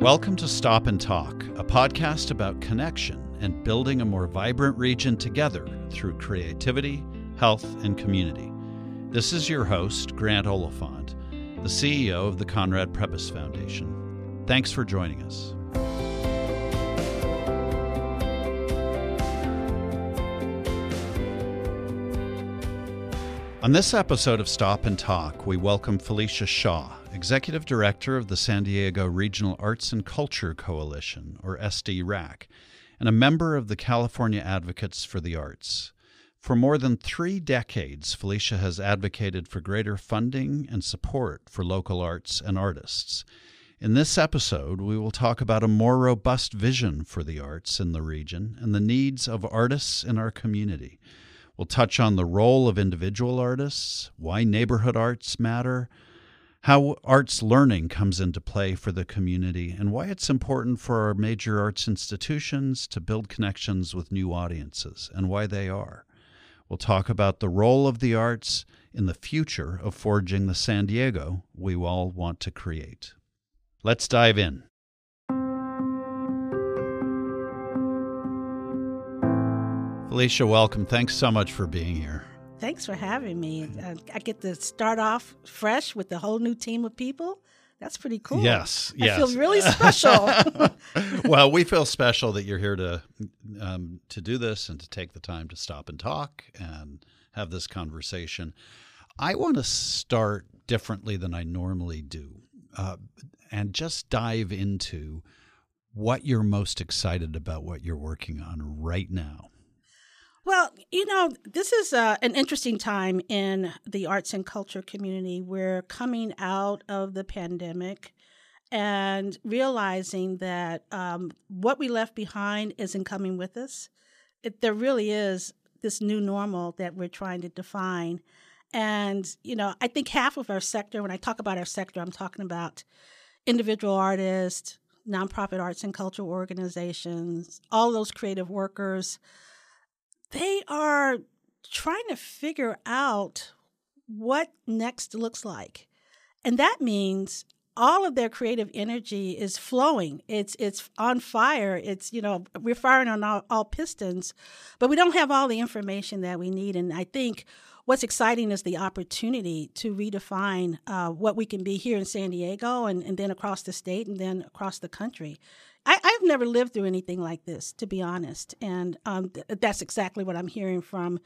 Welcome to Stop and Talk, a podcast about connection and building a more vibrant region together through creativity, health, and community. This is your host, Grant Oliphant, the CEO of the Conrad Prebys Foundation. Thanks for joining us. On this episode of Stop and Talk, we welcome Felicia Shaw, Executive Director of the San Diego Regional Arts and Culture Coalition, or SDRACC, and a member of the California Advocates for the Arts. For more than three decades, Felicia has advocated for greater funding and support for local arts and artists. In this episode, we will talk about a more robust vision for the arts in the region and the needs of artists in our community. We'll touch on the role of individual artists, why neighborhood arts matter, how arts learning comes into play for the community, and why it's important for our major arts institutions to build connections with new audiences and why they are. We'll talk about the role of the arts in the future of forging the San Diego we all want to create. Let's dive in. Felicia, welcome. Thanks so much for being here. Thanks for having me. Uh, I get to start off fresh with a whole new team of people. That's pretty cool. Yes, yes. I feel really special. well, we feel special that you're here to um, to do this and to take the time to stop and talk and have this conversation. I want to start differently than I normally do, uh, and just dive into what you're most excited about, what you're working on right now. Well, you know, this is uh, an interesting time in the arts and culture community. We're coming out of the pandemic and realizing that um, what we left behind isn't coming with us. It, there really is this new normal that we're trying to define. And, you know, I think half of our sector, when I talk about our sector, I'm talking about individual artists, nonprofit arts and cultural organizations, all those creative workers they are trying to figure out what next looks like. And that means all of their creative energy is flowing. It's it's on fire. It's you know we're firing on all, all, pistons, but we don't have all the information that we need. And I think what's exciting is the opportunity to redefine uh, what we can be here in San Diego and, and then across the state and then across the country. I, have never lived through anything like this, to be honest, and um, th- that's exactly what I'm hearing from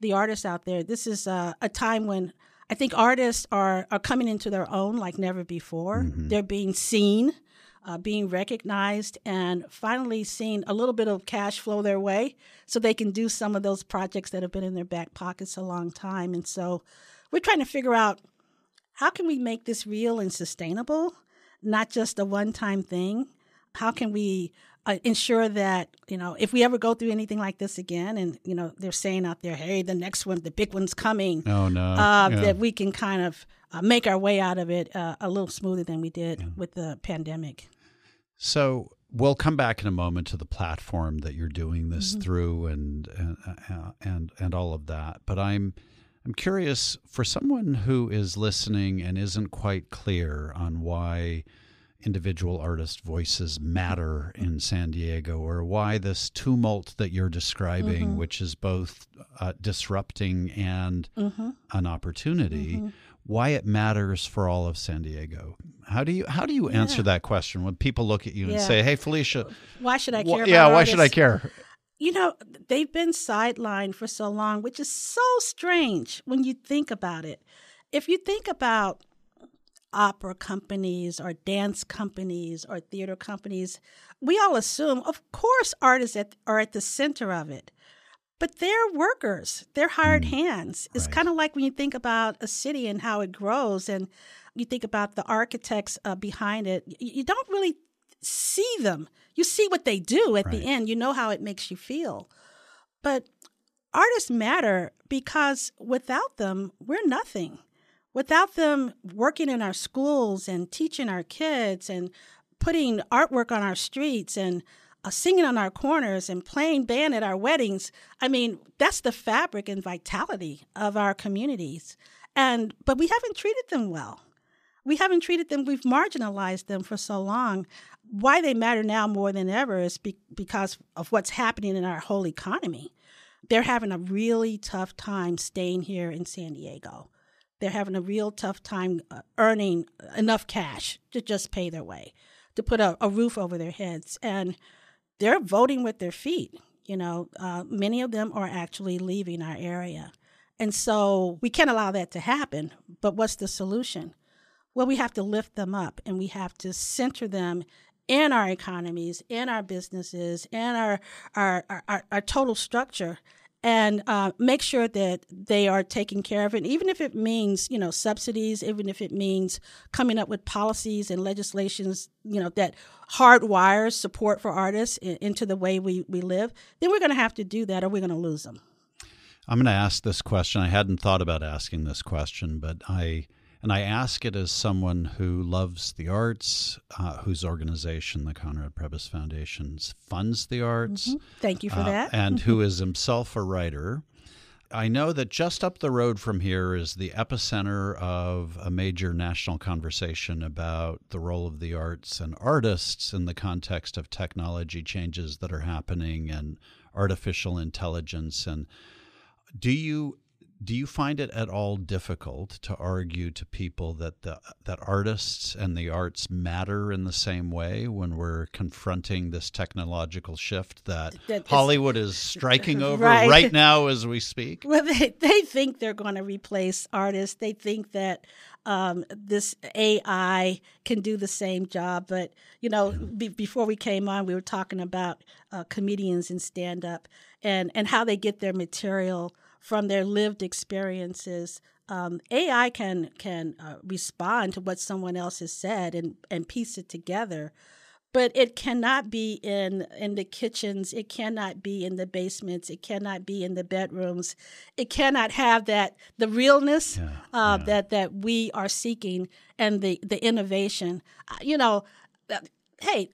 the artists out there. This is uh, a time when I think artists are are coming into their own like never before. Mm-hmm. They're being seen, uh, being recognized, and finally seeing a little bit of cash flow their way, so they can do some of those projects that have been in their back pockets a long time. And so, we're trying to figure out how can we make this real and sustainable, not just a one time thing how can we uh, ensure that you know if we ever go through anything like this again and you know they're saying out there hey the next one the big one's coming oh no uh, yeah. that we can kind of uh, make our way out of it uh, a little smoother than we did yeah. with the pandemic so we'll come back in a moment to the platform that you're doing this mm-hmm. through and, and uh, and and all of that but i'm i'm curious for someone who is listening and isn't quite clear on why individual artist voices matter in San Diego, or why this tumult that you're describing, mm-hmm. which is both uh, disrupting and mm-hmm. an opportunity, mm-hmm. Why it matters for all of San Diego. How do you how do you answer yeah. that question when people look at you yeah. and say, "Hey, Felicia, why should I care?" Wh- yeah, why artists? should I care? You know, they've been sidelined for so long, which is so strange when you think about it. If you think about opera companies or dance companies or theater companies, we all assume, of course, artists at, are at the center of it. But they're workers, they're hired mm, hands. It's right. kind of like when you think about a city and how it grows, and you think about the architects uh, behind it, you, you, don't really see them. You see what they do at right. the end, you know how it makes you feel. But artists matter because without them, we're nothing without them working in our schools and teaching our kids and putting artwork on our streets and uh, singing on our corners and playing band at our weddings, I mean, that's the fabric and vitality of our communities. And but we haven't treated them well. We haven't treated them, we've marginalized them for so long. Why they matter now more than ever is be- because of what's happening in our whole economy. They're having a really tough time staying here in San Diego. They're having a real tough time uh, earning enough cash to just pay their way, to put a, a roof over their heads. And they're voting with their feet. You know, uh, many of them are actually leaving our area. And so we can't allow that to happen. But what's the solution? Well, we have to lift them up and we have to center them in our economies, in our businesses, in our, our, our, our total structure and uh, make sure that they are taken care of. And even if it means, you know, subsidies, even if it means coming up with policies and legislations, you know, that hardwires support for artists in, into the way we, we live, then we're going to have to do that or we're going to lose them. I'm going to ask this question. I hadn't thought about asking this question, but I and I ask it as someone who loves the arts, uh, whose organization, the Conrad Prebys Foundation, funds the arts. Mm-hmm. Thank you for uh, that. and who is himself a writer. I know that just up the road from here is the epicenter of a major national conversation about the role of the arts and artists in the context of technology changes that are happening and artificial intelligence. And do you do you find it at all difficult to argue to people that the that artists and the arts matter in the same way when we're confronting this technological shift that, that Hollywood is striking over right. right. now as we speak? Well, they, they think they're going to replace artists. They think that um, this AI can do the same job. But you know, be, before we came on, we were talking about uh, comedians and stand up and and how they get their material from their lived experiences. Um, AI can can uh, respond to what someone else has said and and piece it together, but it cannot be in in the kitchens. It cannot be in the basements. It cannot be in the bedrooms. It cannot have that the realness yeah, uh, yeah. that that we are seeking and the the innovation. Uh, you know, uh, hey,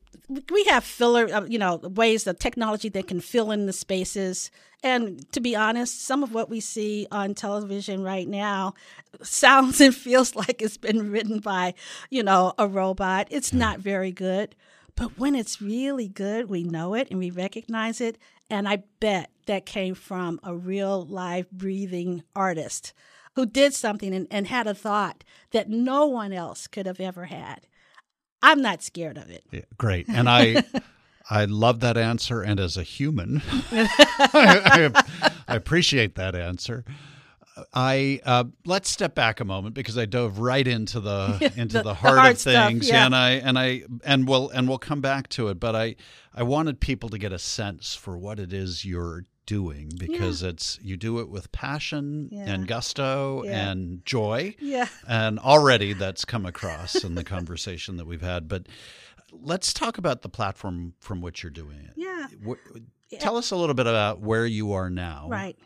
we have filler, uh, you know, ways of technology that can fill in the spaces. And to be honest, some of what we see on television right now sounds and feels like it's been written by, you know, a robot. It's not very good. But when it's really good, we know it and we recognize it. And I bet that came from a real live breathing artist who did something and, and had a thought that no one else could have ever had. I'm not scared of it. Yeah, great. And I I love that answer and as a human I, I, I, appreciate that answer. I uh, let's step back a moment because I dove right into the into the, the, heart, the heart of things, stuff, yeah. and I and I and we'll and we'll come back to it. But I I wanted people to get a sense for what it is you're doing because yeah. it's you do it with passion yeah. and gusto yeah. and joy. Yeah. And already that's come across in the conversation that we've had. But let's talk about the platform from which you're doing it. Yeah. Tell us a little bit about where you are now. Right.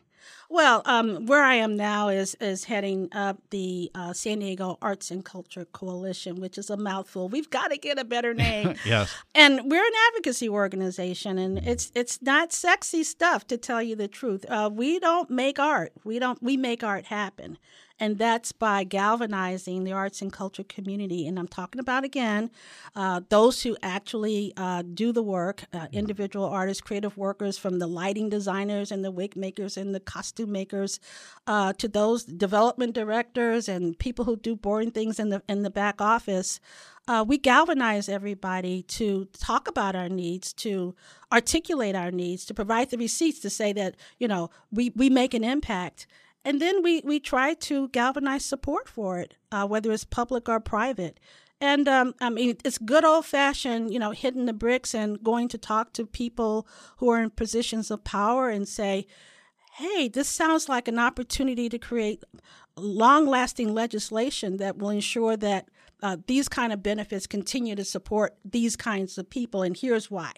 Well, um, where I am now is is heading up the uh, San Diego Arts and Culture Coalition, which is a mouthful. We've got to get a better name. yes. And we're an advocacy organization, and it's it's not sexy stuff to tell you the truth. Uh, we don't make art. We don't. We make art happen and that's by galvanizing the arts and culture community. And I'm talking about again uh, those who actually uh, do the work, uh, individual artists, creative workers, from the lighting designers and the wig makers and the costume makers, uh, to those development directors and people who do boring things in the in the back office. Uh, we galvanize everybody to talk about our needs, to articulate our needs, to provide the receipts to say that you know we we make an impact and then we we try to galvanize support for it, uh, whether it's public or private. And um, I mean, it's good old fashioned, you know, hitting the bricks and going to talk to people who are in positions of power and say, hey, this sounds like an opportunity to create long lasting legislation that will ensure that uh, these kind of benefits continue to support these kinds of people. And here's why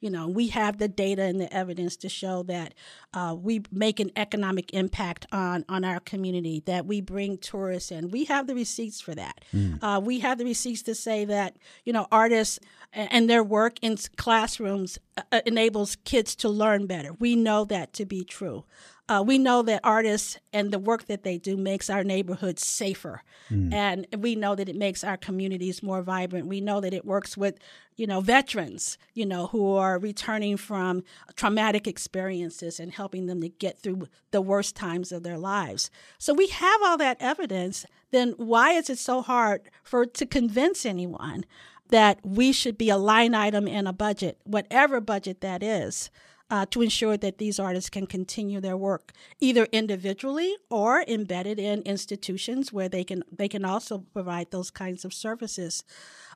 you know, we have the data and the evidence to show that uh, we make an economic impact on on our community, that we bring tourists in. We have the receipts for that. Mm. Uh, we have the receipts to say that you know artists and their work in classrooms uh, enables kids to learn better. We know that to be true. Uh, we know that artists and the work that they do makes our neighborhoods safer, mm. and we know that it makes our communities more vibrant. We know that it works with, you know, veterans, you know, who are returning from traumatic experiences and helping them to get through the worst times of their lives. So we have all that evidence. Then why is it so hard for to convince anyone that we should be a line item in a budget, whatever budget that is? Uh, to ensure that these artists can continue their work either individually or embedded in institutions where they can they can also provide those kinds of services.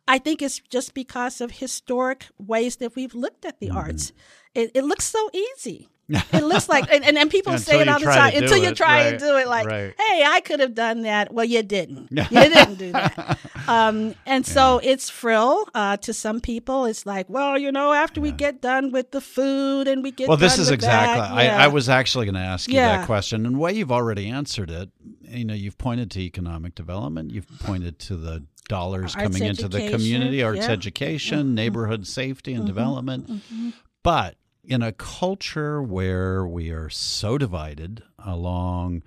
I think it's just because of historic ways that we've looked at the mm-hmm. arts. It, it looks so easy it looks like, and, and, and people say it all the time until you try right, and do it. Like, right. hey, I could have done that. Well, you didn't. you didn't do that. Um, and so it's frill uh, to some people. It's like, well, you know, after yeah. we get done with the food and we get well, this is exactly. That, yeah. I, I, was actually going to ask you that question, and way you've already answered it. You know, you've pointed to economic development. You've pointed to the dollars arts coming into the community, arts education, mm-hmm. neighborhood safety and mm-hmm. development. Mm-hmm. But in a culture where we are so divided along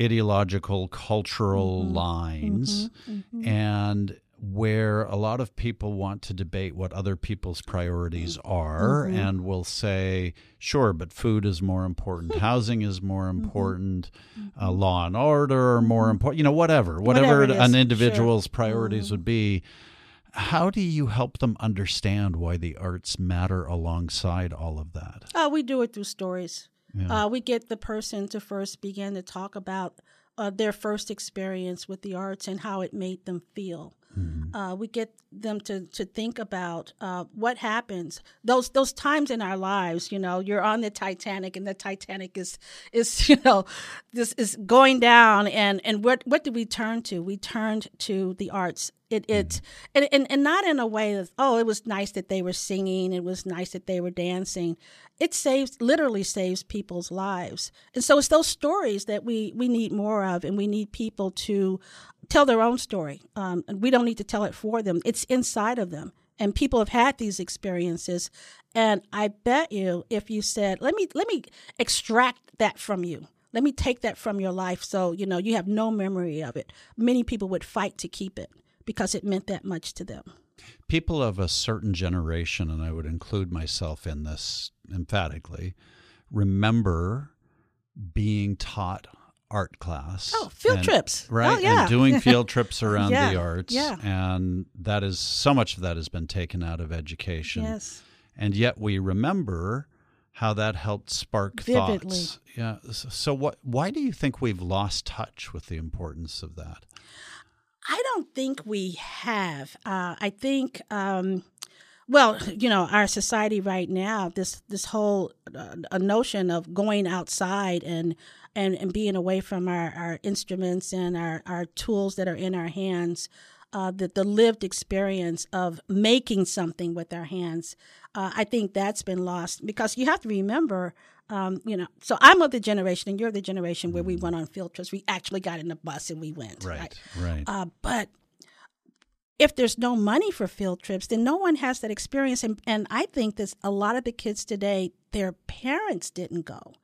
ideological, cultural mm-hmm. lines, mm-hmm. Mm-hmm. and where a lot of people want to debate what other people's priorities are mm-hmm. and will say, sure, but food is more important, housing is more mm-hmm. important, uh, mm-hmm. law and order are more important, you know, whatever, whatever, whatever an individual's sure. priorities would be how do you help them understand why the arts matter alongside all of that? Uh, we do it through stories. Yeah. Uh, we get the person to first begin to talk about uh, their first experience with the arts and how it made them feel. Mm-hmm. Uh, we get them to, to think about uh, what happens those those times in our lives. You know, you're on the Titanic, and the Titanic is is you know this is going down, and and what what did we turn to? We turned to the arts it it and, and and not in a way that oh it was nice that they were singing it was nice that they were dancing. It saves literally saves people's lives. And so it's those stories that we we need more of and we need people to tell their own story. Um, and we don't need to tell it for them. It's inside of them. And people have had these experiences. And i bet you if you said let me let me extract that from you. Let me take that from your life. So you know you have no memory of it. Many people would fight to keep it because it meant that much to them. People of a certain generation, and I would include myself in this emphatically, remember being taught art class. Oh, field and, trips. Oh, right. Oh, yeah. And doing field trips around yeah, the arts. Yeah. And that is so much of that has been taken out of education. Yes. And yet we remember how that helped spark Vividly. thoughts. Yeah. So what why do you think we've lost touch with the importance of that? I don't think we have. Uh, I think, um, well, you know, our society right now, this this whole uh, notion of going outside and and, and being away from our, our instruments and our, our tools that are in our hands, uh, the, the lived experience of making something with our hands, uh, I think that's been lost because you have to remember um, you know, so I'm of the generation, and you're the generation where we went on field trips. We actually got in a bus and we went. Right, right. right. Uh, but if there's no money for field trips, then no one has that experience. And, and I think that a lot of the kids today, their parents didn't go.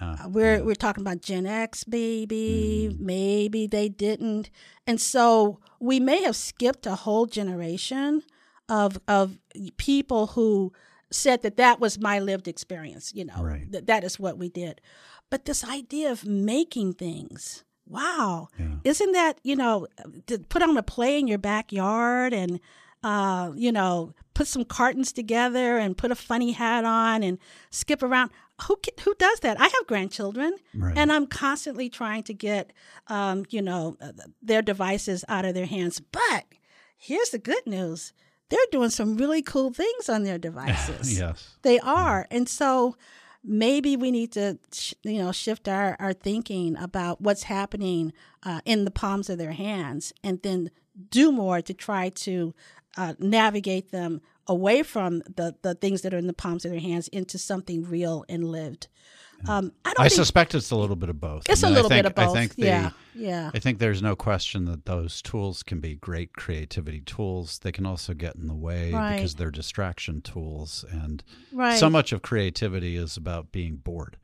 Uh, we're yeah. we're talking about Gen X, baby. Mm. Maybe they didn't, and so we may have skipped a whole generation of of people who said that that was my lived experience, you know, right. that that is what we did. But this idea of making things, wow, yeah. isn't that, you know, to put on a play in your backyard and, uh, you know, put some cartons together and put a funny hat on and skip around. Who who does that? I have grandchildren, right. and I'm constantly trying to get, um, you know, their devices out of their hands. But here's the good news they're doing some really cool things on their devices. yes. They are. And so maybe we need to you know shift our, our thinking about what's happening uh, in the palms of their hands and then do more to try to uh, navigate them away from the, the things that are in the palms of their hands into something real and lived um, I, I suspect it's a little bit of both. It's I mean, a little think, bit of both. I think the, yeah, yeah. I think there's no question that those tools can be great creativity tools. They can also get in the way right. because they're distraction tools, and right. so much of creativity is about being bored.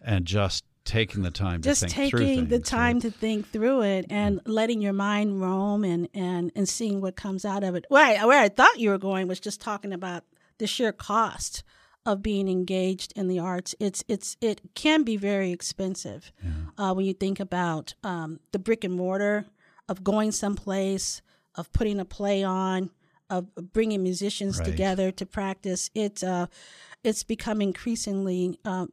and just taking the time just to think Just taking through the time to think through it and letting your mind roam and and and seeing what comes out of it where I, where I thought you were going was just talking about the sheer cost of being engaged in the arts it's it's it can be very expensive uh, when you think about um, the brick and mortar of going someplace of putting a play on of bringing musicians Right. together to practice it's uh it's become increasingly um,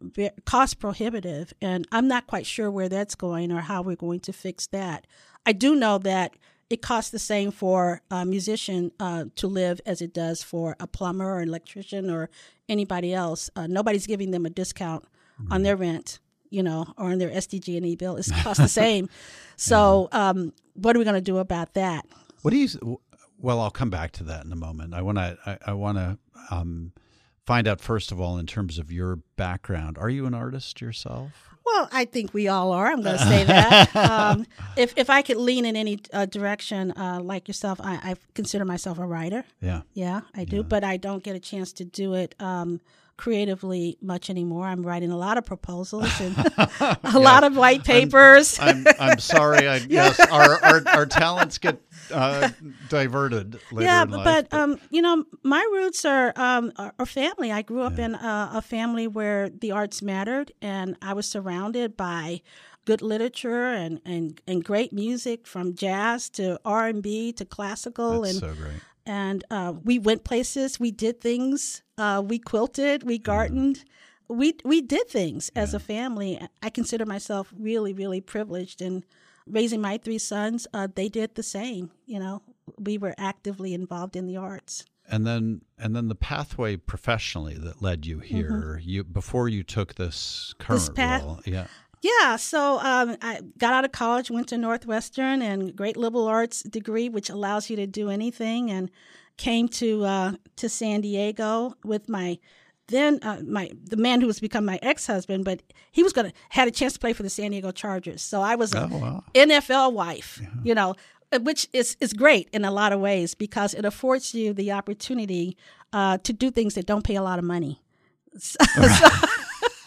cost prohibitive, and I'm not quite sure where that's going or how we're going to fix that. I do know that it costs the same for a musician uh, to live as it does for a plumber or an electrician or anybody else. Uh, nobody's giving them a discount on their rent, you know, or on their SDG&E E bill. It costs the same. So, um, what are we going to do about that? What do you? Well, I'll come back to that in a moment. I want to. I, I want to um, find out first of all, in terms of your background. Are you an artist yourself? Well, I think we all are. I'm going to say that. um, if if I could lean in any uh, direction, uh, like yourself, I, I consider myself a writer. Yeah. Yeah, I do, but I don't get a chance to do it um, creatively much anymore. I'm writing a lot of proposals and a lot of white papers. I'm. I'm sorry. I yes. Our, our our talents get uh, diverted later yeah, in life. but um, you know, my roots are um, are, family. I grew up in a, a family where the arts mattered, and I was surrounded by good literature and, and, and great music from jazz to R and B to classical, That's and so great. And uh, we went places, we did things, uh, we quilted, we gardened. We we did things as a family. I consider myself really really privileged in raising my three sons. Uh, they did the same. You know, we were actively involved in the arts. And then and then the pathway professionally that led you here. You before you took this current path- role. Yeah. Yeah, so um, I got out of college, went to Northwestern, and great liberal arts degree, which allows you to do anything, and came to uh, to San Diego with my then uh, my the man who was become my ex husband, but he was gonna had a chance to play for the San Diego Chargers, so I was Oh wow. NFL wife, you know, uh, which is is great in a lot of ways because it affords you the opportunity uh, to do things that don't pay a lot of money. right.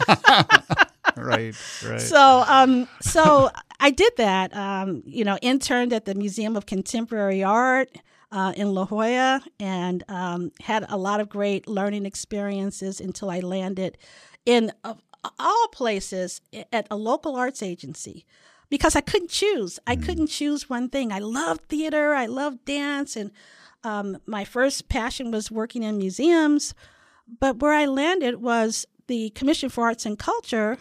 Right. Right. So, um, so I did that. Um, you know, interned at the Museum of Contemporary Art uh, in La Jolla, and um, had a lot of great learning experiences until I landed in of all places at a local arts agency because I couldn't choose. I couldn't choose one thing. I loved theater. I loved dance, and um, my first passion was working in museums. But where I landed was the Commission for Arts and Culture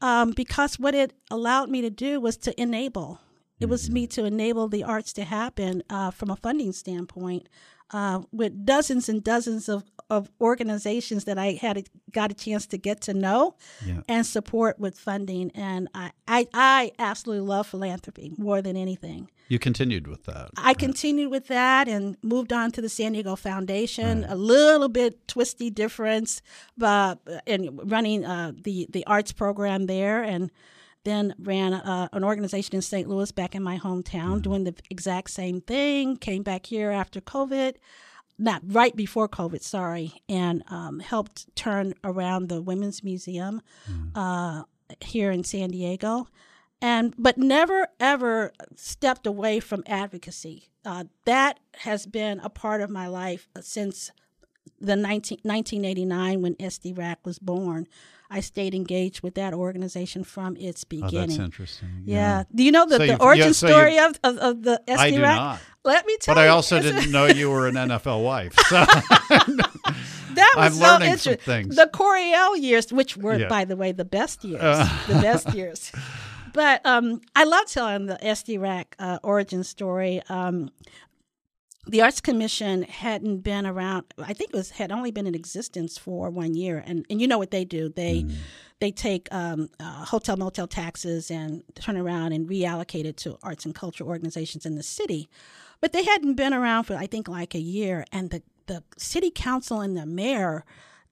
um, because what it allowed me to do was to enable. It was me to enable the arts to happen uh, from a funding standpoint, uh, with dozens and dozens of, of organizations that I had got a chance to get to know Yeah. and support with funding. And I, I, I absolutely love philanthropy more than anything. You continued with that. I continued with that and moved on to the San Diego Foundation. A little bit twisty difference, but and running uh, the the arts program there, and then ran uh, an organization in St. Louis, back in my hometown, doing the exact same thing. Came back here after COVID, not right before COVID, sorry, and um, helped turn around the Women's Museum uh, here in San Diego and but never ever stepped away from advocacy. Uh, that has been a part of my life since the 19, 1989 when SDRACC was born. I stayed engaged with that organization from its beginning. Oh, that's interesting. yeah. Do you know the, So the origin yeah, so story of, of, of the SDRACC? I do not. Let me tell But you. I also didn't know you were an NFL wife. So That I'm was so learning some interesting. things. The Coryell years, which were, Yeah. by the way, the best years, Uh. the best years. But um, I love telling the SDRACC uh, origin story. Um, the Arts Commission hadn't been around. I think it was had only been in existence for one year, and and you know what they do? They they take um, uh, hotel motel taxes and turn around and reallocate it to arts and culture organizations in the city. But they hadn't been around for I think like a year, and the the city council and the mayor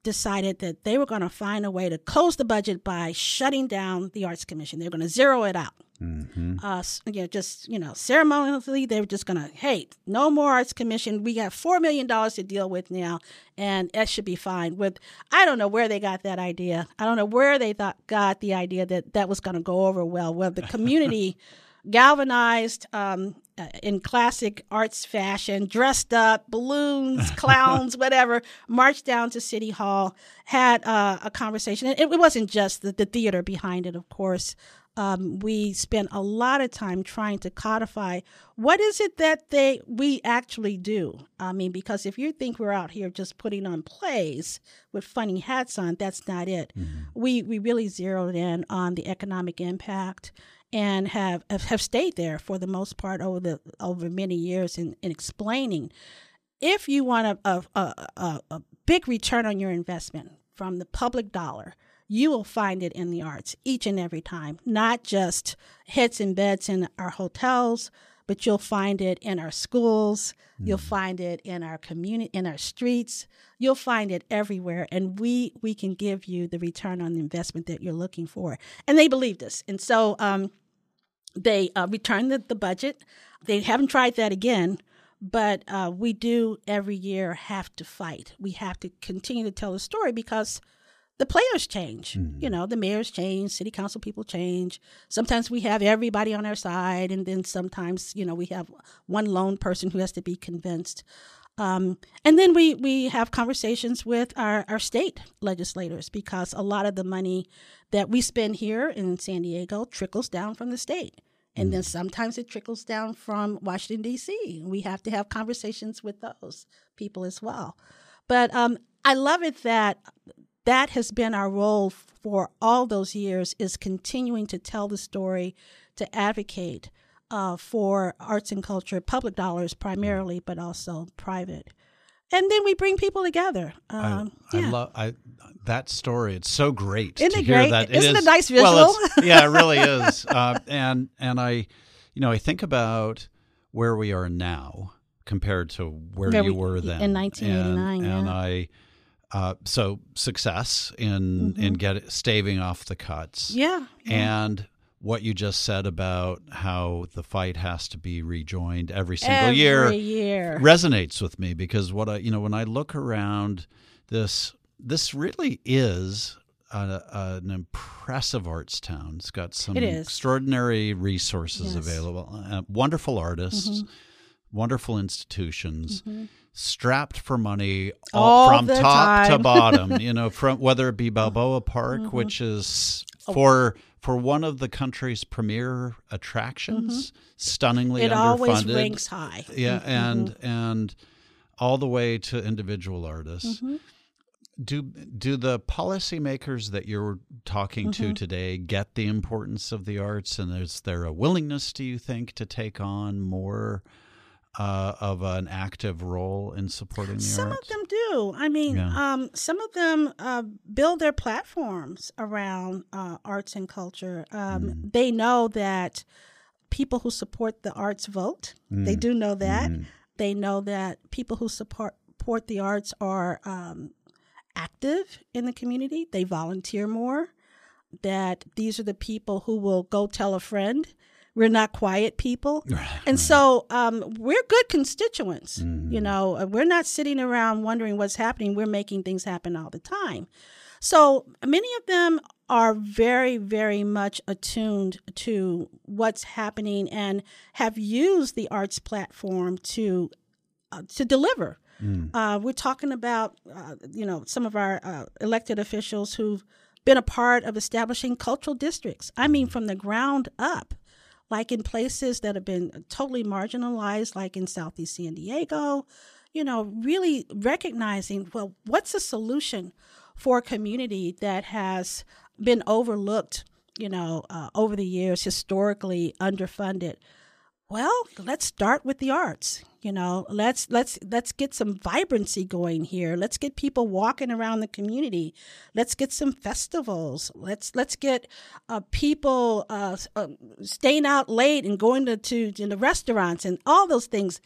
decided that they were going to find a way to close the budget by shutting down the Arts Commission. They were going to zero it out. Mm-hmm. Uh, you know, just you know, ceremonially, they were just going to, hey, no more Arts Commission. We got four million dollars to deal with now, and that should be fine. With I don't know where they got that idea. I don't know where they thought got the idea that that was going to go over well. Well, the community galvanized um, in classic arts fashion, dressed up, balloons, clowns, whatever, marched down to City Hall, had uh, a conversation. It, it wasn't just the, the, theater behind it, of course. Um, we spent a lot of time trying to codify what is it that they we actually do. I mean, because if you think we're out here just putting on plays with funny hats on, that's not it. Mm-hmm. We we really zeroed in on the economic impact and have have stayed there for the most part over the over many years in, in explaining if you want a, a, a, a big return on your investment from the public dollar you will find it in the arts each and every time not just heads and beds in our hotels but you'll find it in our schools mm. you'll find it in our community in our streets you'll find it everywhere and we we can give you the return on the investment that you're looking for and they believed us and so um, they uh, returned the, the budget they haven't tried that again but uh, we do every year have to fight we have to continue to tell the story because the players change. Mm-hmm. You know, the mayors change, city council people change. Sometimes we have everybody on our side, and then sometimes, you know, we have one lone person who has to be convinced. Um, and then we, we have conversations with our, our state legislators because a lot of the money that we spend here in San Diego trickles down from the state. And then mm. sometimes it trickles down from Washington, D.C. We have to have conversations with those people as well. But um, I love it that that has been our role for all those years is continuing to tell the story, to advocate uh, for arts and culture, public dollars primarily, but also private. And then we bring people together. Um, I, I yeah. love I, that story. It's so great Isn't to it hear great? that. Isn't it is, a nice visual? Well, yeah, it really is. Uh, and and I, you know, I think about where we are now compared to where, where you we, were then in 1989. And, yeah. and I, uh, so success in mm-hmm. in get staving off the cuts. Yeah, yeah. And what you just said about how the fight has to be rejoined every single every year, year resonates with me because what I you know when I look around this this really is a, a, an impressive arts town. It's got some it extraordinary resources yes. available, uh, wonderful artists, mm-hmm. wonderful institutions. Mm-hmm strapped for money all, from top time. to bottom. you know, from whether it be Balboa Park, mm-hmm. which is oh. for for one of the country's premier attractions, mm-hmm. stunningly it underfunded. always ranks high. Yeah, mm-hmm. and and all the way to individual artists. Mm-hmm. Do do the policymakers that you're talking to mm-hmm. today get the importance of the arts, and is there a willingness, do you think, to take on more? Uh, of an active role in supporting the some arts? of them do. I mean, yeah. um, some of them uh, build their platforms around uh, arts and culture. Um, mm. They know that people who support the arts vote. Mm. They do know that. Mm. They know that people who support support the arts are um, active in the community. They volunteer more. That these are the people who will go tell a friend we're not quiet people. And so um, we're good constituents. Mm-hmm. You know, uh, we're not sitting around wondering what's happening. We're making things happen all the time. So many of them are very, very much attuned to what's happening and have used the arts platform to uh, to deliver. Mm. Uh, we're talking about, uh, you know, some of our uh, elected officials who've been a part of establishing cultural districts. I mean, from the ground up like in places that have been totally marginalized, like in Southeast San Diego, you know, really recognizing, well, what's a solution for a community that has been overlooked, you know, uh, over the years, historically underfunded? Well, let's start with the arts. You know, let's let's let's get some vibrancy going here. Let's get people walking around the community. Let's get some festivals. Let's let's get uh, people uh, uh, staying out late and going to, to, the restaurants and all those things.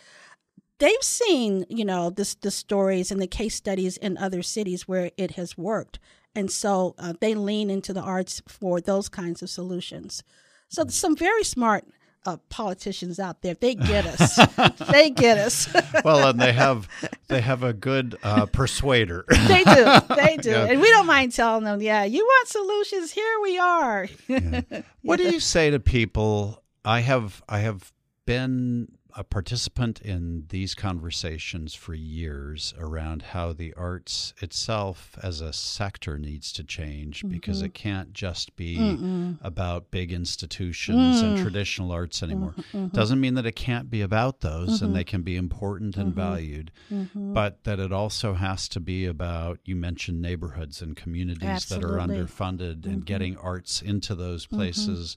they've seen, you know, this the stories and the case studies in other cities where it has worked, and so uh, they lean into the arts for those kinds of solutions. So some very smart uh, politicians out there. They get us. they get us. well, and they have they have a good uh, persuader. they do. They do, yeah. and we don't mind telling them, "Yeah, you want solutions? Here we are." yeah. What do you say to people? I have I have been a participant in these conversations for years around how the arts itself as a sector needs to change mm-hmm. because it can't just be Mm-mm. about big institutions mm. and traditional arts anymore. Mm-hmm. mm-hmm. Doesn't mean that it can't be about those mm-hmm. and they can be important and mm-hmm. valued, mm-hmm. but that it also has to be about, you mentioned neighborhoods and communities Absolutely. that are underfunded and getting arts into those places.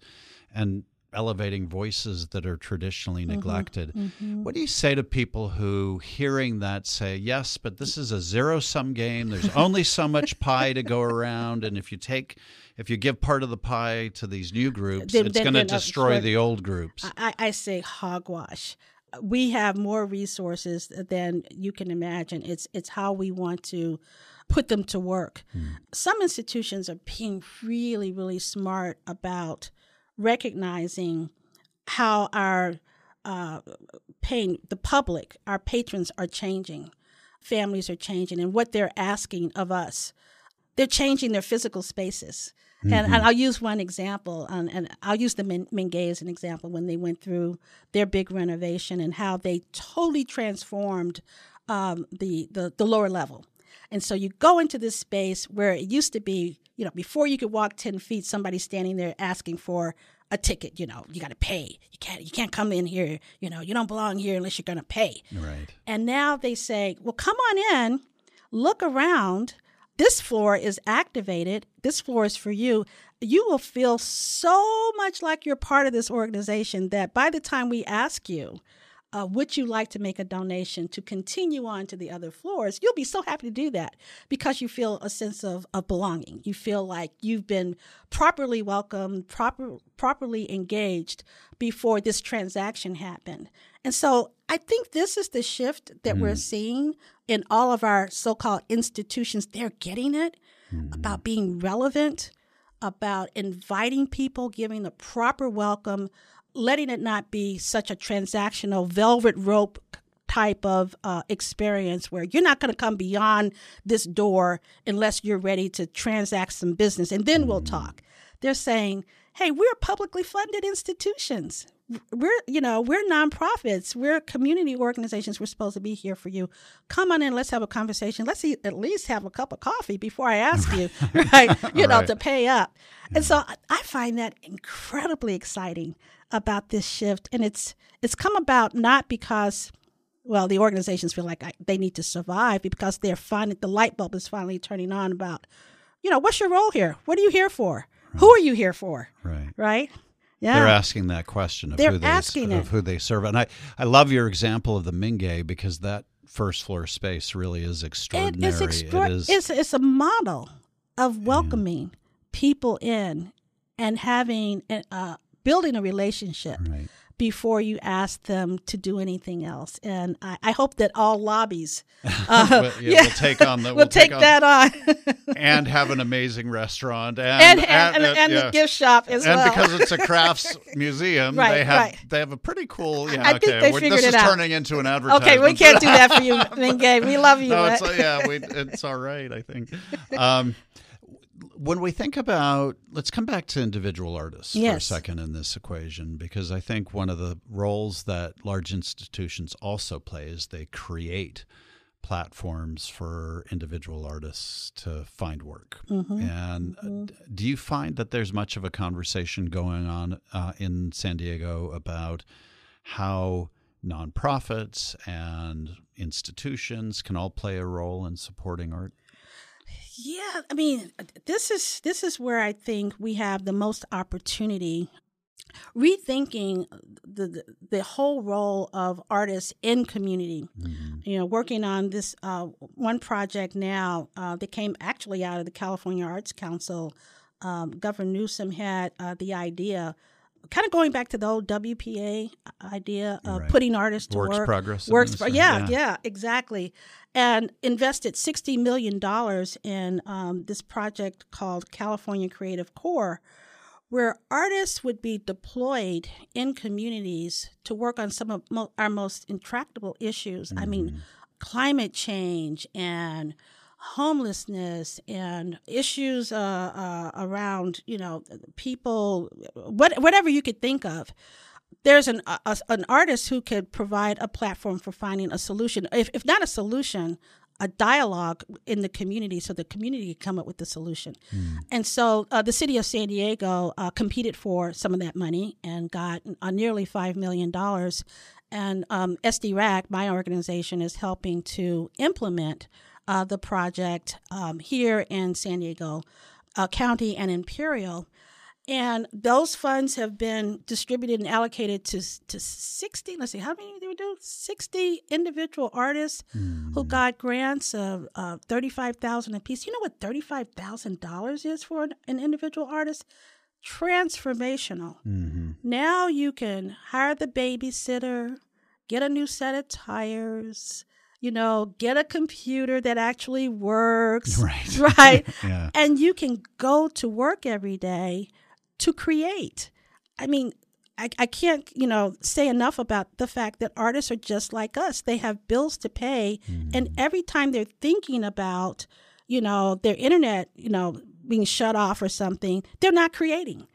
And elevating voices that are traditionally mm-hmm. neglected. Mm-hmm. What do you say to people who, hearing that, say, yes, but this is a zero sum game? There's only so much pie to go around. And if you take, if you give part of the pie to these new groups, then, it's going to destroy the old groups. I, I say hogwash we have more resources than you can imagine. It's it's how we want to put them to work. Hmm. Some institutions are being really really smart about recognizing how our uh, paying the public, our patrons are changing, families are changing, and what they're asking of us. They're changing their physical spaces. Mm-hmm. And, and. I'll use one example, um, and I'll use the Mingei as an example when they went through their big renovation and how they totally transformed um, the, the, the lower level. And so you go into this space where it used to be, you know, before you could walk 10 feet, somebody's standing there asking for a ticket, you know, you got to pay. You can't you can't come in here, you know, you don't belong here unless you're going to pay. Right. And now they say, "Well, come on in. Look around. This floor is activated. This floor is for you." You will feel so much like you're part of this organization that by the time we ask you, uh, would you like to make a donation to continue on to the other floors? You'll be so happy to do that because you feel a sense of, of belonging. You feel like you've been properly welcomed, proper, properly engaged before this transaction happened. And so I think this is the shift that mm. we're seeing in all of our so called institutions. They're getting it mm. about being relevant, about inviting people, giving the proper welcome letting it not be such a transactional velvet rope type of uh, experience where you're not going to come beyond this door unless you're ready to transact some business and then we'll talk. They're saying, hey, we're publicly funded institutions. We're, you know, we're nonprofits. We're community organizations. We're supposed to be here for you. Come on in. Let's have a conversation. Let's eat, at least have a cup of coffee before I ask you, right? You know, right. to pay up. And so I find that incredibly exciting about this shift, and it's it's come about not because well the organizations feel like I, they need to survive, because they're finding the light bulb is finally turning on about you know what's your role here? What are you here for? Right. Who are you here for? Right. Right. Yeah. They're asking that question of They're who they asking of who they serve, and I I love your example of the Mingei because that first floor space really is extraordinary. It is extra- it is, it's, it's a model of welcoming yeah. people in and having uh, building a relationship right. Before you ask them to do anything else. And I, I hope that all lobbies uh, well, yeah, yeah. will take on that. We'll, we'll take, take that on, and have an amazing restaurant and and, and, and, and yeah. the gift shop as and well. And because it's a crafts museum, right, they have right. they have a pretty cool. Yeah, I okay. think they figured this it is out. turning into an advertisement. Okay, we can't do that for you, Mingei. We love you. No, it's, yeah, we, it's all right. I think. Um, when we think about let's come back to individual artists yes. for a second in this equation because i think one of the roles that large institutions also play is they create platforms for individual artists to find work mm-hmm. and mm-hmm. do you find that there's much of a conversation going on uh, in san diego about how nonprofits and institutions can all play a role in supporting art yeah, I mean, this is this is where I think we have the most opportunity rethinking the, the, the whole role of artists in community. Mm-hmm. You know, working on this uh, one project now uh, that came actually out of the California Arts Council. Um, Governor Newsom had uh, the idea kind of going back to the old WPA idea of Right. putting artists to Works work. progress Works, administration, yeah, yeah. yeah, exactly. And invested $60 million in um, this project called California Creative Corps, where artists would be deployed in communities to work on some of mo- our most intractable issues. I mean, climate change and homelessness and issues uh, uh, around, you know, people, what, whatever you could think of. There's an a, an artist who could provide a platform for finding a solution. If, if not a solution, a dialogue in the community so the community could come up with the solution. And so uh, the city of San Diego uh, competed for some of that money and got uh, nearly $5 million. And um, SDRACC, my organization, is helping to implement uh, the project um, here in San Diego uh, County and Imperial. And those funds have been distributed and allocated to to sixty. Let's see, how many did we do? Sixty individual artists who got grants of uh, thirty five thousand apiece. You know what thirty five thousand dollars is for an, an individual artist? Transformational. Mm-hmm. Now you can hire the babysitter, get a new set of tires. You know, get a computer that actually works. Right. Right Yeah. and you can go to work every day to create. I mean, I, I can't, you know, say enough about the fact that artists are just like us. They have bills to pay, and mm-hmm. every time they're thinking about, you know, their internet, you know, being shut off or something, they're not creating.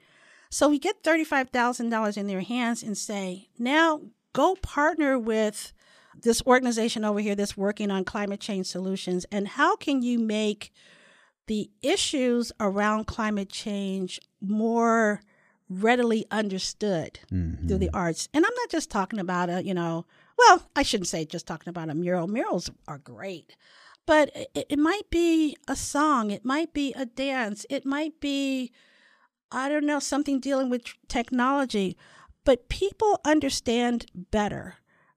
So we get thirty-five thousand dollars in their hands and say, now go partner with this organization over here that's working on climate change solutions, and how can you make the issues around climate change more readily understood through the mm-hmm. arts. And I'm not just talking about a, you know, well, I shouldn't say just talking about a mural. Murals are great. But it, it might be a song, it might be a dance, it might be, I don't know, something dealing with technology. But people understand better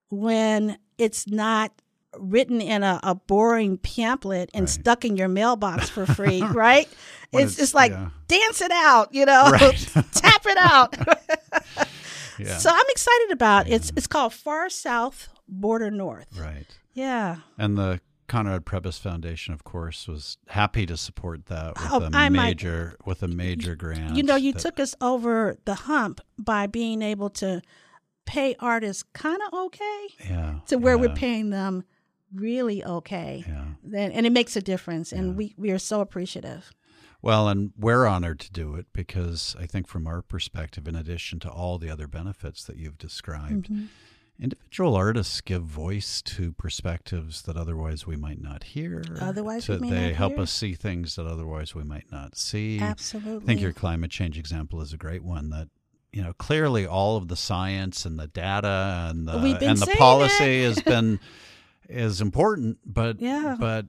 when it's not written in a, a boring pamphlet and Right. stuck in your mailbox for free, right? It's it's- like yeah. dance it out, you know, Right. tap it out. Yeah. So I'm excited about it's it's called Far South Border North. right. Yeah. And the Conrad Prebys Foundation, of course, was happy to support that with Oh, a I might- major with a major grant. You know, you that- took us over the hump by being able to pay artists kind of okay yeah to where we're paying them really okay. Yeah. Then and it makes a difference and we we are so appreciative. Well, and we're honored to do it because I think, from our perspective, in addition to all the other benefits that you've described, Mm-hmm. individual artists give voice to perspectives that otherwise we might not hear. Otherwise to- they help hear. us see things that otherwise we might not see. Absolutely. I think your climate change example is a great one that you know clearly all of the science and the data and the and the policy has been is important but Yeah. but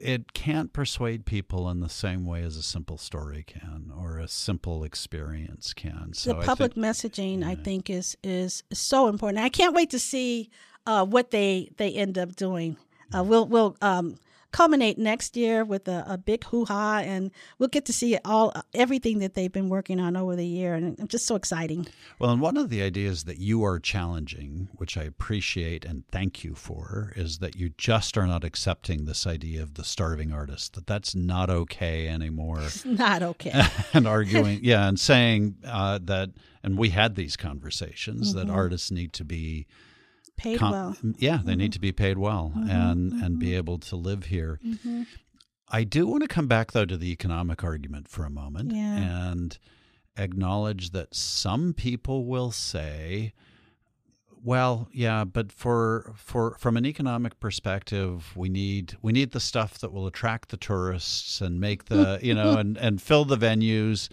it can't persuade people in the same way as a simple story can or a simple experience can so the public think, messaging I think is is so important. I can't wait to see uh, what they they end up doing. Uh, we'll we'll um, culminate next year with a, a big hoo ha, and we'll get to see all everything that they've been working on over the year, and it's just so exciting. well and one of the ideas that you are challenging which i appreciate and thank you for is that you just are not accepting this idea of the starving artist that that's not okay anymore It's not okay. and arguing, yeah, and saying uh, that, and we had these conversations that artists need to be, Paid com- well. yeah, they need mm-hmm. to be paid well mm-hmm. and and be mm-hmm. able to live here. I do want to come back though to the economic argument for a moment Yeah. and acknowledge that some people will say. Well, yeah, but for for from an economic perspective, we need we need the stuff that will attract the tourists and make the you know and and fill the venues.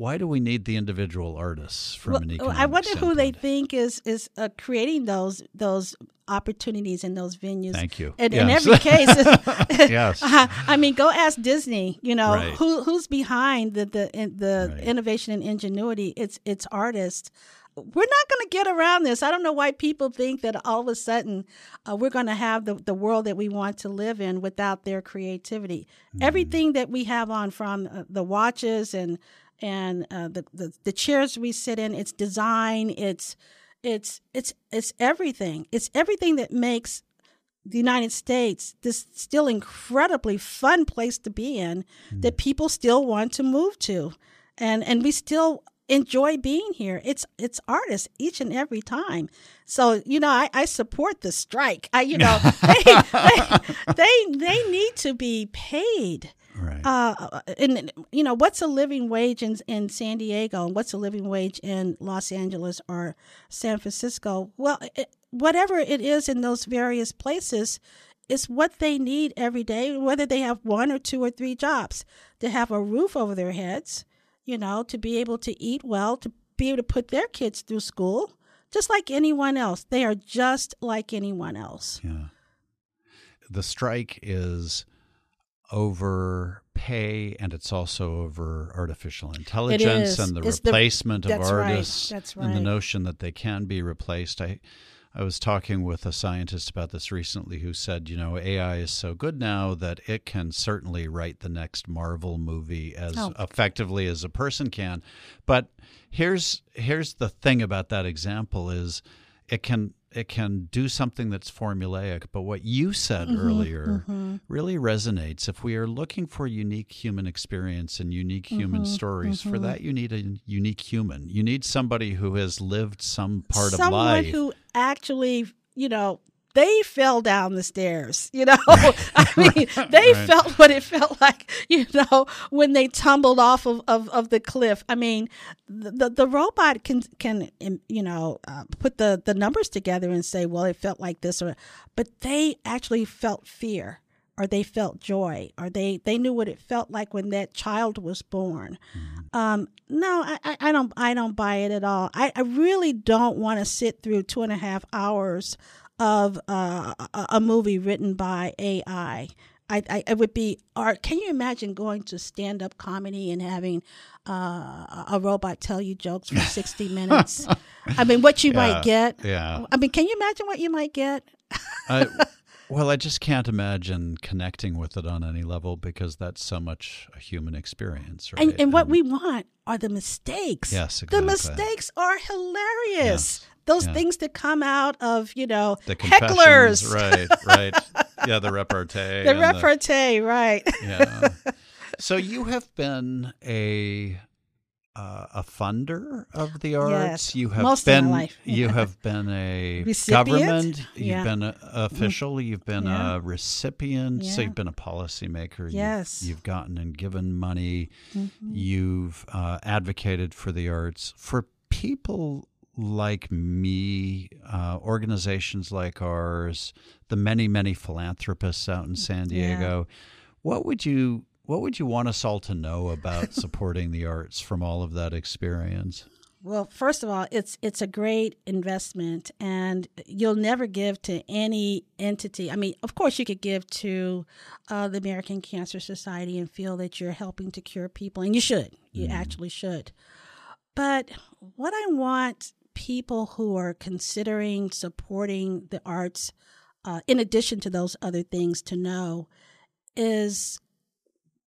Why do we need the individual artists from Well, an I economic wonder who they think is is uh, creating those those opportunities in those venues. Thank you. In, in every case, Yes. I mean, go ask Disney. You know Right. who who's behind the the the Right. innovation and ingenuity. It's it's artists. We're not going to get around this. I don't know why people think that all of a sudden uh, we're going to have the, the world that we want to live in without their creativity. Mm-hmm. Everything that we have on from uh, the watches and and uh, the, the the chairs we sit in. It's design. It's it's it's it's everything. It's everything that makes the United States this still incredibly fun place to be in mm. that people still want to move to, and and we still enjoy being here. It's it's artists each and every time. So you know, I, I support the strike. I you know they, they, they they need to be paid. Right. Uh, and you know, what's a living wage in in San Diego, and what's a living wage in Los Angeles or San Francisco? Well, it, whatever it is in those various places, is what they need every day, whether they have one or two or three jobs, to have a roof over their heads, you know, to be able to eat well, to be able to put their kids through school, just like anyone else. They are just like anyone else. Yeah. The strike is over pay and it's also over artificial intelligence and the it's replacement the, of artists right, right. and the notion that they can be replaced. I I was talking with a scientist about this recently who said, you know, AI is so good now that it can certainly write the next Marvel movie as oh. effectively as a person can. But here's here's the thing about that example is it can it can do something that's formulaic but what you said mm-hmm, earlier mm-hmm. really resonates if we are looking for unique human experience and unique human mm-hmm, stories for mm-hmm. that you need a unique human you need somebody who has lived some part Someone of life Someone who actually you know they fell down the stairs, you know. I mean, they right. felt what it felt like, you know, when they tumbled off of, of, of the cliff. I mean, the the robot can can you know uh, put the the numbers together and say, well, it felt like this, or but they actually felt fear, or they felt joy, or they they knew what it felt like when that child was born. Mm-hmm. Um, no, I, I don't I don't buy it at all. I, I really don't want to sit through two and a half hours of uh, a movie written by AI. I, I, it would be art. Can you imagine going to stand up comedy and having uh, a robot tell you jokes for 60 minutes? I mean, what you yeah, might get. Yeah. I mean, can you imagine what you might get? I, well, I just can't imagine connecting with it on any level because that's so much a human experience. Right? And, and, and what we want are the mistakes. Yes, exactly. The mistakes are hilarious. Yes those yeah. things that come out of you know the hecklers right right yeah the repartee the repartee the, right yeah so you have been a uh, a funder of the arts. Yes, you have most been of my life. you have been a recipient? government. You've yeah. been an official. You've been yeah. a recipient. Yeah. So you've been a policymaker. Yes, you've, you've gotten and given money. Mm-hmm. You've uh, advocated for the arts for people like me, uh, organizations like ours, the many many philanthropists out in San Diego. Yeah. What would you what would you want us all to know about supporting the arts from all of that experience? Well, first of all, it's it's a great investment, and you'll never give to any entity. I mean, of course, you could give to uh, the American Cancer Society and feel that you're helping to cure people, and you should. You mm. actually should. But what I want people who are considering supporting the arts, uh, in addition to those other things, to know is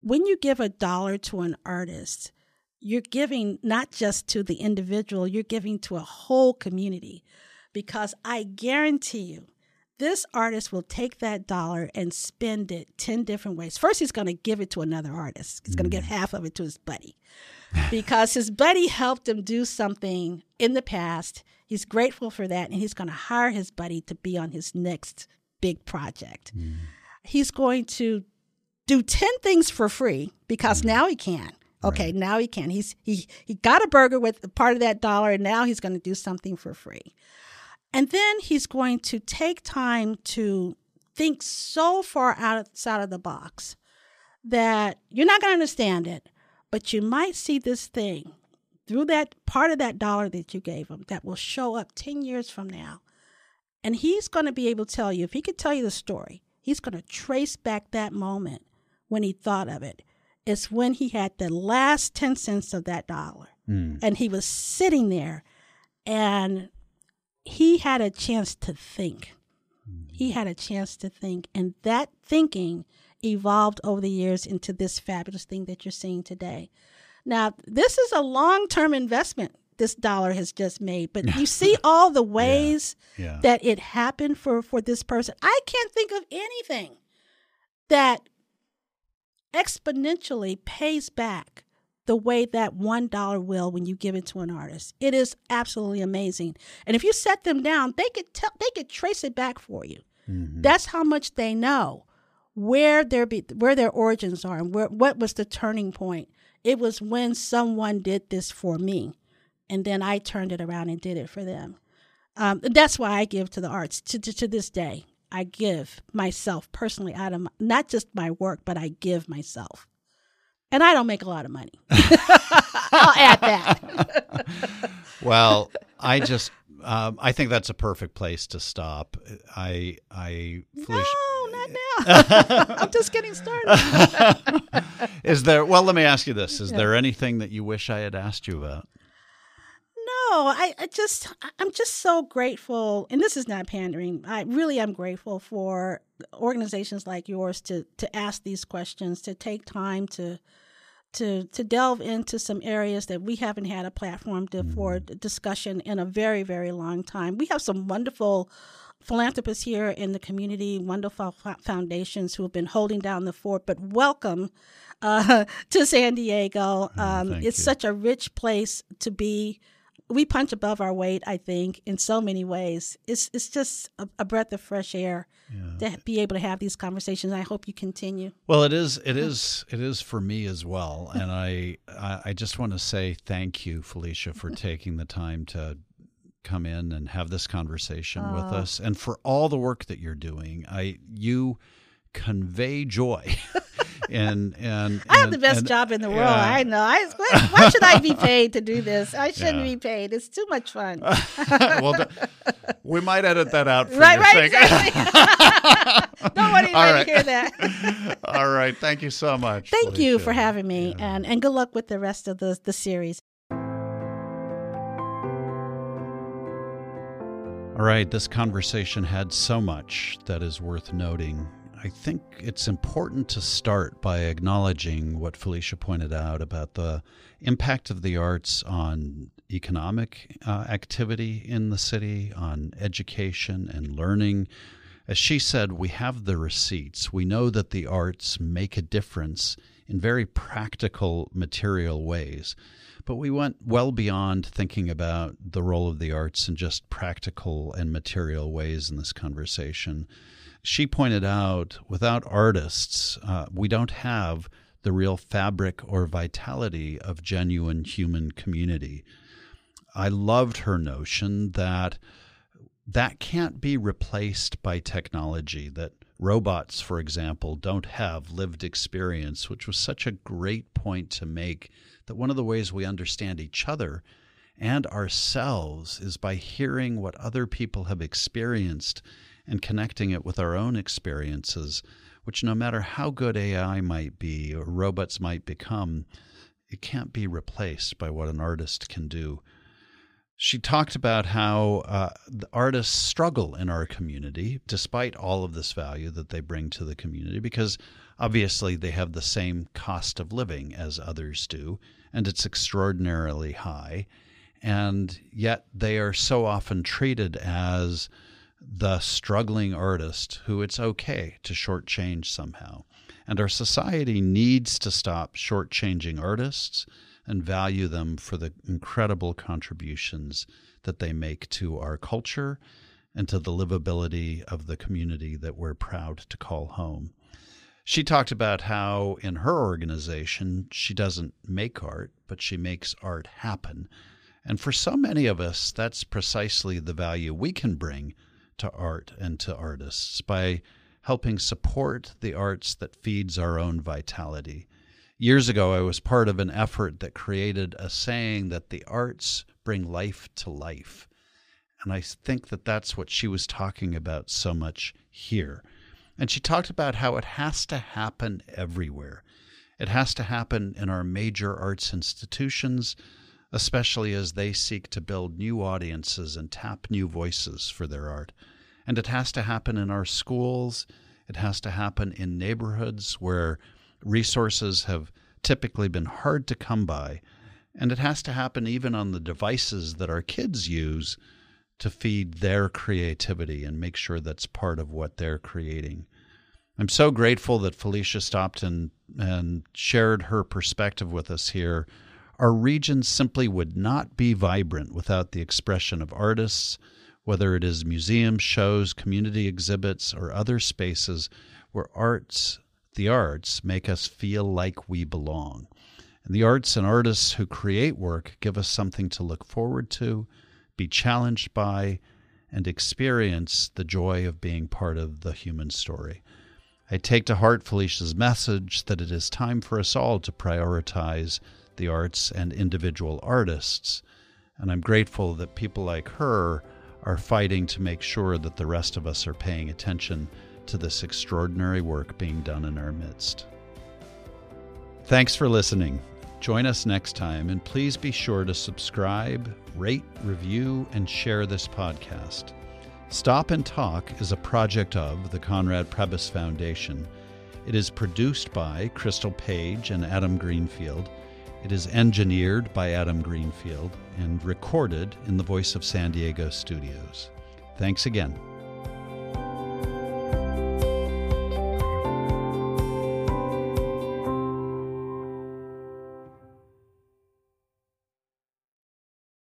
when you give a dollar to an artist, you're giving not just to the individual, you're giving to a whole community. Because I guarantee you, this artist will take that dollar and spend it 10 different ways. First, he's going to give it to another artist, he's mm. going to give half of it to his buddy because his buddy helped him do something in the past. He's grateful for that, and he's going to hire his buddy to be on his next big project. Mm. He's going to do 10 things for free because mm. now he can. Okay, right. now he can. He's he he got a burger with part of that dollar and now he's going to do something for free. And then he's going to take time to think so far outside of the box that you're not going to understand it, but you might see this thing through that part of that dollar that you gave him that will show up 10 years from now. And he's going to be able to tell you, if he could tell you the story, he's going to trace back that moment when he thought of it. It's when he had the last 10 cents of that dollar. Mm. And he was sitting there and he had a chance to think. He had a chance to think. And that thinking evolved over the years into this fabulous thing that you're seeing today. Now, this is a long term investment this dollar has just made, but you see all the ways yeah. Yeah. that it happened for, for this person. I can't think of anything that exponentially pays back the way that one dollar will when you give it to an artist. It is absolutely amazing. And if you set them down, they could tell they could trace it back for you. Mm-hmm. That's how much they know where their be, where their origins are and where, what was the turning point. It was when someone did this for me, and then I turned it around and did it for them. Um, that's why I give to the arts to, to, to this day. I give myself personally out of my, not just my work, but I give myself. And I don't make a lot of money. I'll add that. well, I just um, I think that's a perfect place to stop. I I Felicia, no, not now. I'm just getting started. is there? Well, let me ask you this: Is yeah. there anything that you wish I had asked you about? No, I, I just I'm just so grateful, and this is not pandering. I really am grateful for organizations like yours to to ask these questions, to take time to to to delve into some areas that we haven't had a platform to, for mm-hmm. discussion in a very very long time. We have some wonderful philanthropists here in the community, wonderful foundations who have been holding down the fort. But welcome uh, to San Diego. Oh, um, it's you. such a rich place to be we punch above our weight, I think, in so many ways. It's it's just a, a breath of fresh air yeah. to be able to have these conversations. I hope you continue. Well, it is it is it is for me as well, and I I just want to say thank you, Felicia, for taking the time to come in and have this conversation uh, with us, and for all the work that you're doing. I you convey joy. and and I have the best and, job in the world. Yeah. I know. I, why should I be paid to do this? I shouldn't yeah. be paid. It's too much fun. well, we might edit that out for right, your right, sake. Exactly. Don't want anybody right. to hear that. All right. Thank you so much. Thank Felicia. you for having me, yeah. and and good luck with the rest of the the series. All right, this conversation had so much that is worth noting. I think it's important to start by acknowledging what Felicia pointed out about the impact of the arts on economic uh, activity in the city, on education and learning. As she said, we have the receipts. We know that the arts make a difference in very practical, material ways. But we went well beyond thinking about the role of the arts in just practical and material ways in this conversation she pointed out without artists, uh, we don't have the real fabric or vitality of genuine human community. I loved her notion that that can't be replaced by technology, that robots, for example, don't have lived experience, which was such a great point to make. That one of the ways we understand each other and ourselves is by hearing what other people have experienced and connecting it with our own experiences, which no matter how good AI might be or robots might become, it can't be replaced by what an artist can do. She talked about how uh, the artists struggle in our community despite all of this value that they bring to the community because obviously they have the same cost of living as others do, and it's extraordinarily high. And yet they are so often treated as the struggling artist who it's okay to shortchange somehow. And our society needs to stop shortchanging artists and value them for the incredible contributions that they make to our culture and to the livability of the community that we're proud to call home. She talked about how in her organization, she doesn't make art, but she makes art happen. And for so many of us, that's precisely the value we can bring to art and to artists by helping support the arts that feeds our own vitality. Years ago, I was part of an effort that created a saying that the arts bring life to life. And I think that that's what she was talking about so much here. And she talked about how it has to happen everywhere. It has to happen in our major arts institutions, especially as they seek to build new audiences and tap new voices for their art. And it has to happen in our schools, it has to happen in neighborhoods where resources have typically been hard to come by, and it has to happen even on the devices that our kids use to feed their creativity and make sure that's part of what they're creating. I'm so grateful that Felicia stopped and, and shared her perspective with us here. Our region simply would not be vibrant without the expression of artists, whether it is museums, shows, community exhibits, or other spaces where arts, the arts, make us feel like we belong. And the arts and artists who create work give us something to look forward to, be challenged by, and experience the joy of being part of the human story. I take to heart Felicia's message that it is time for us all to prioritize the arts and individual artists. And I'm grateful that people like her are fighting to make sure that the rest of us are paying attention to this extraordinary work being done in our midst. Thanks for listening. Join us next time, and please be sure to subscribe, rate, review, and share this podcast. Stop and Talk is a project of the Conrad Prebys Foundation. It is produced by Crystal Page and Adam Greenfield. It is engineered by Adam Greenfield and recorded in the Voice of San Diego studios. Thanks again.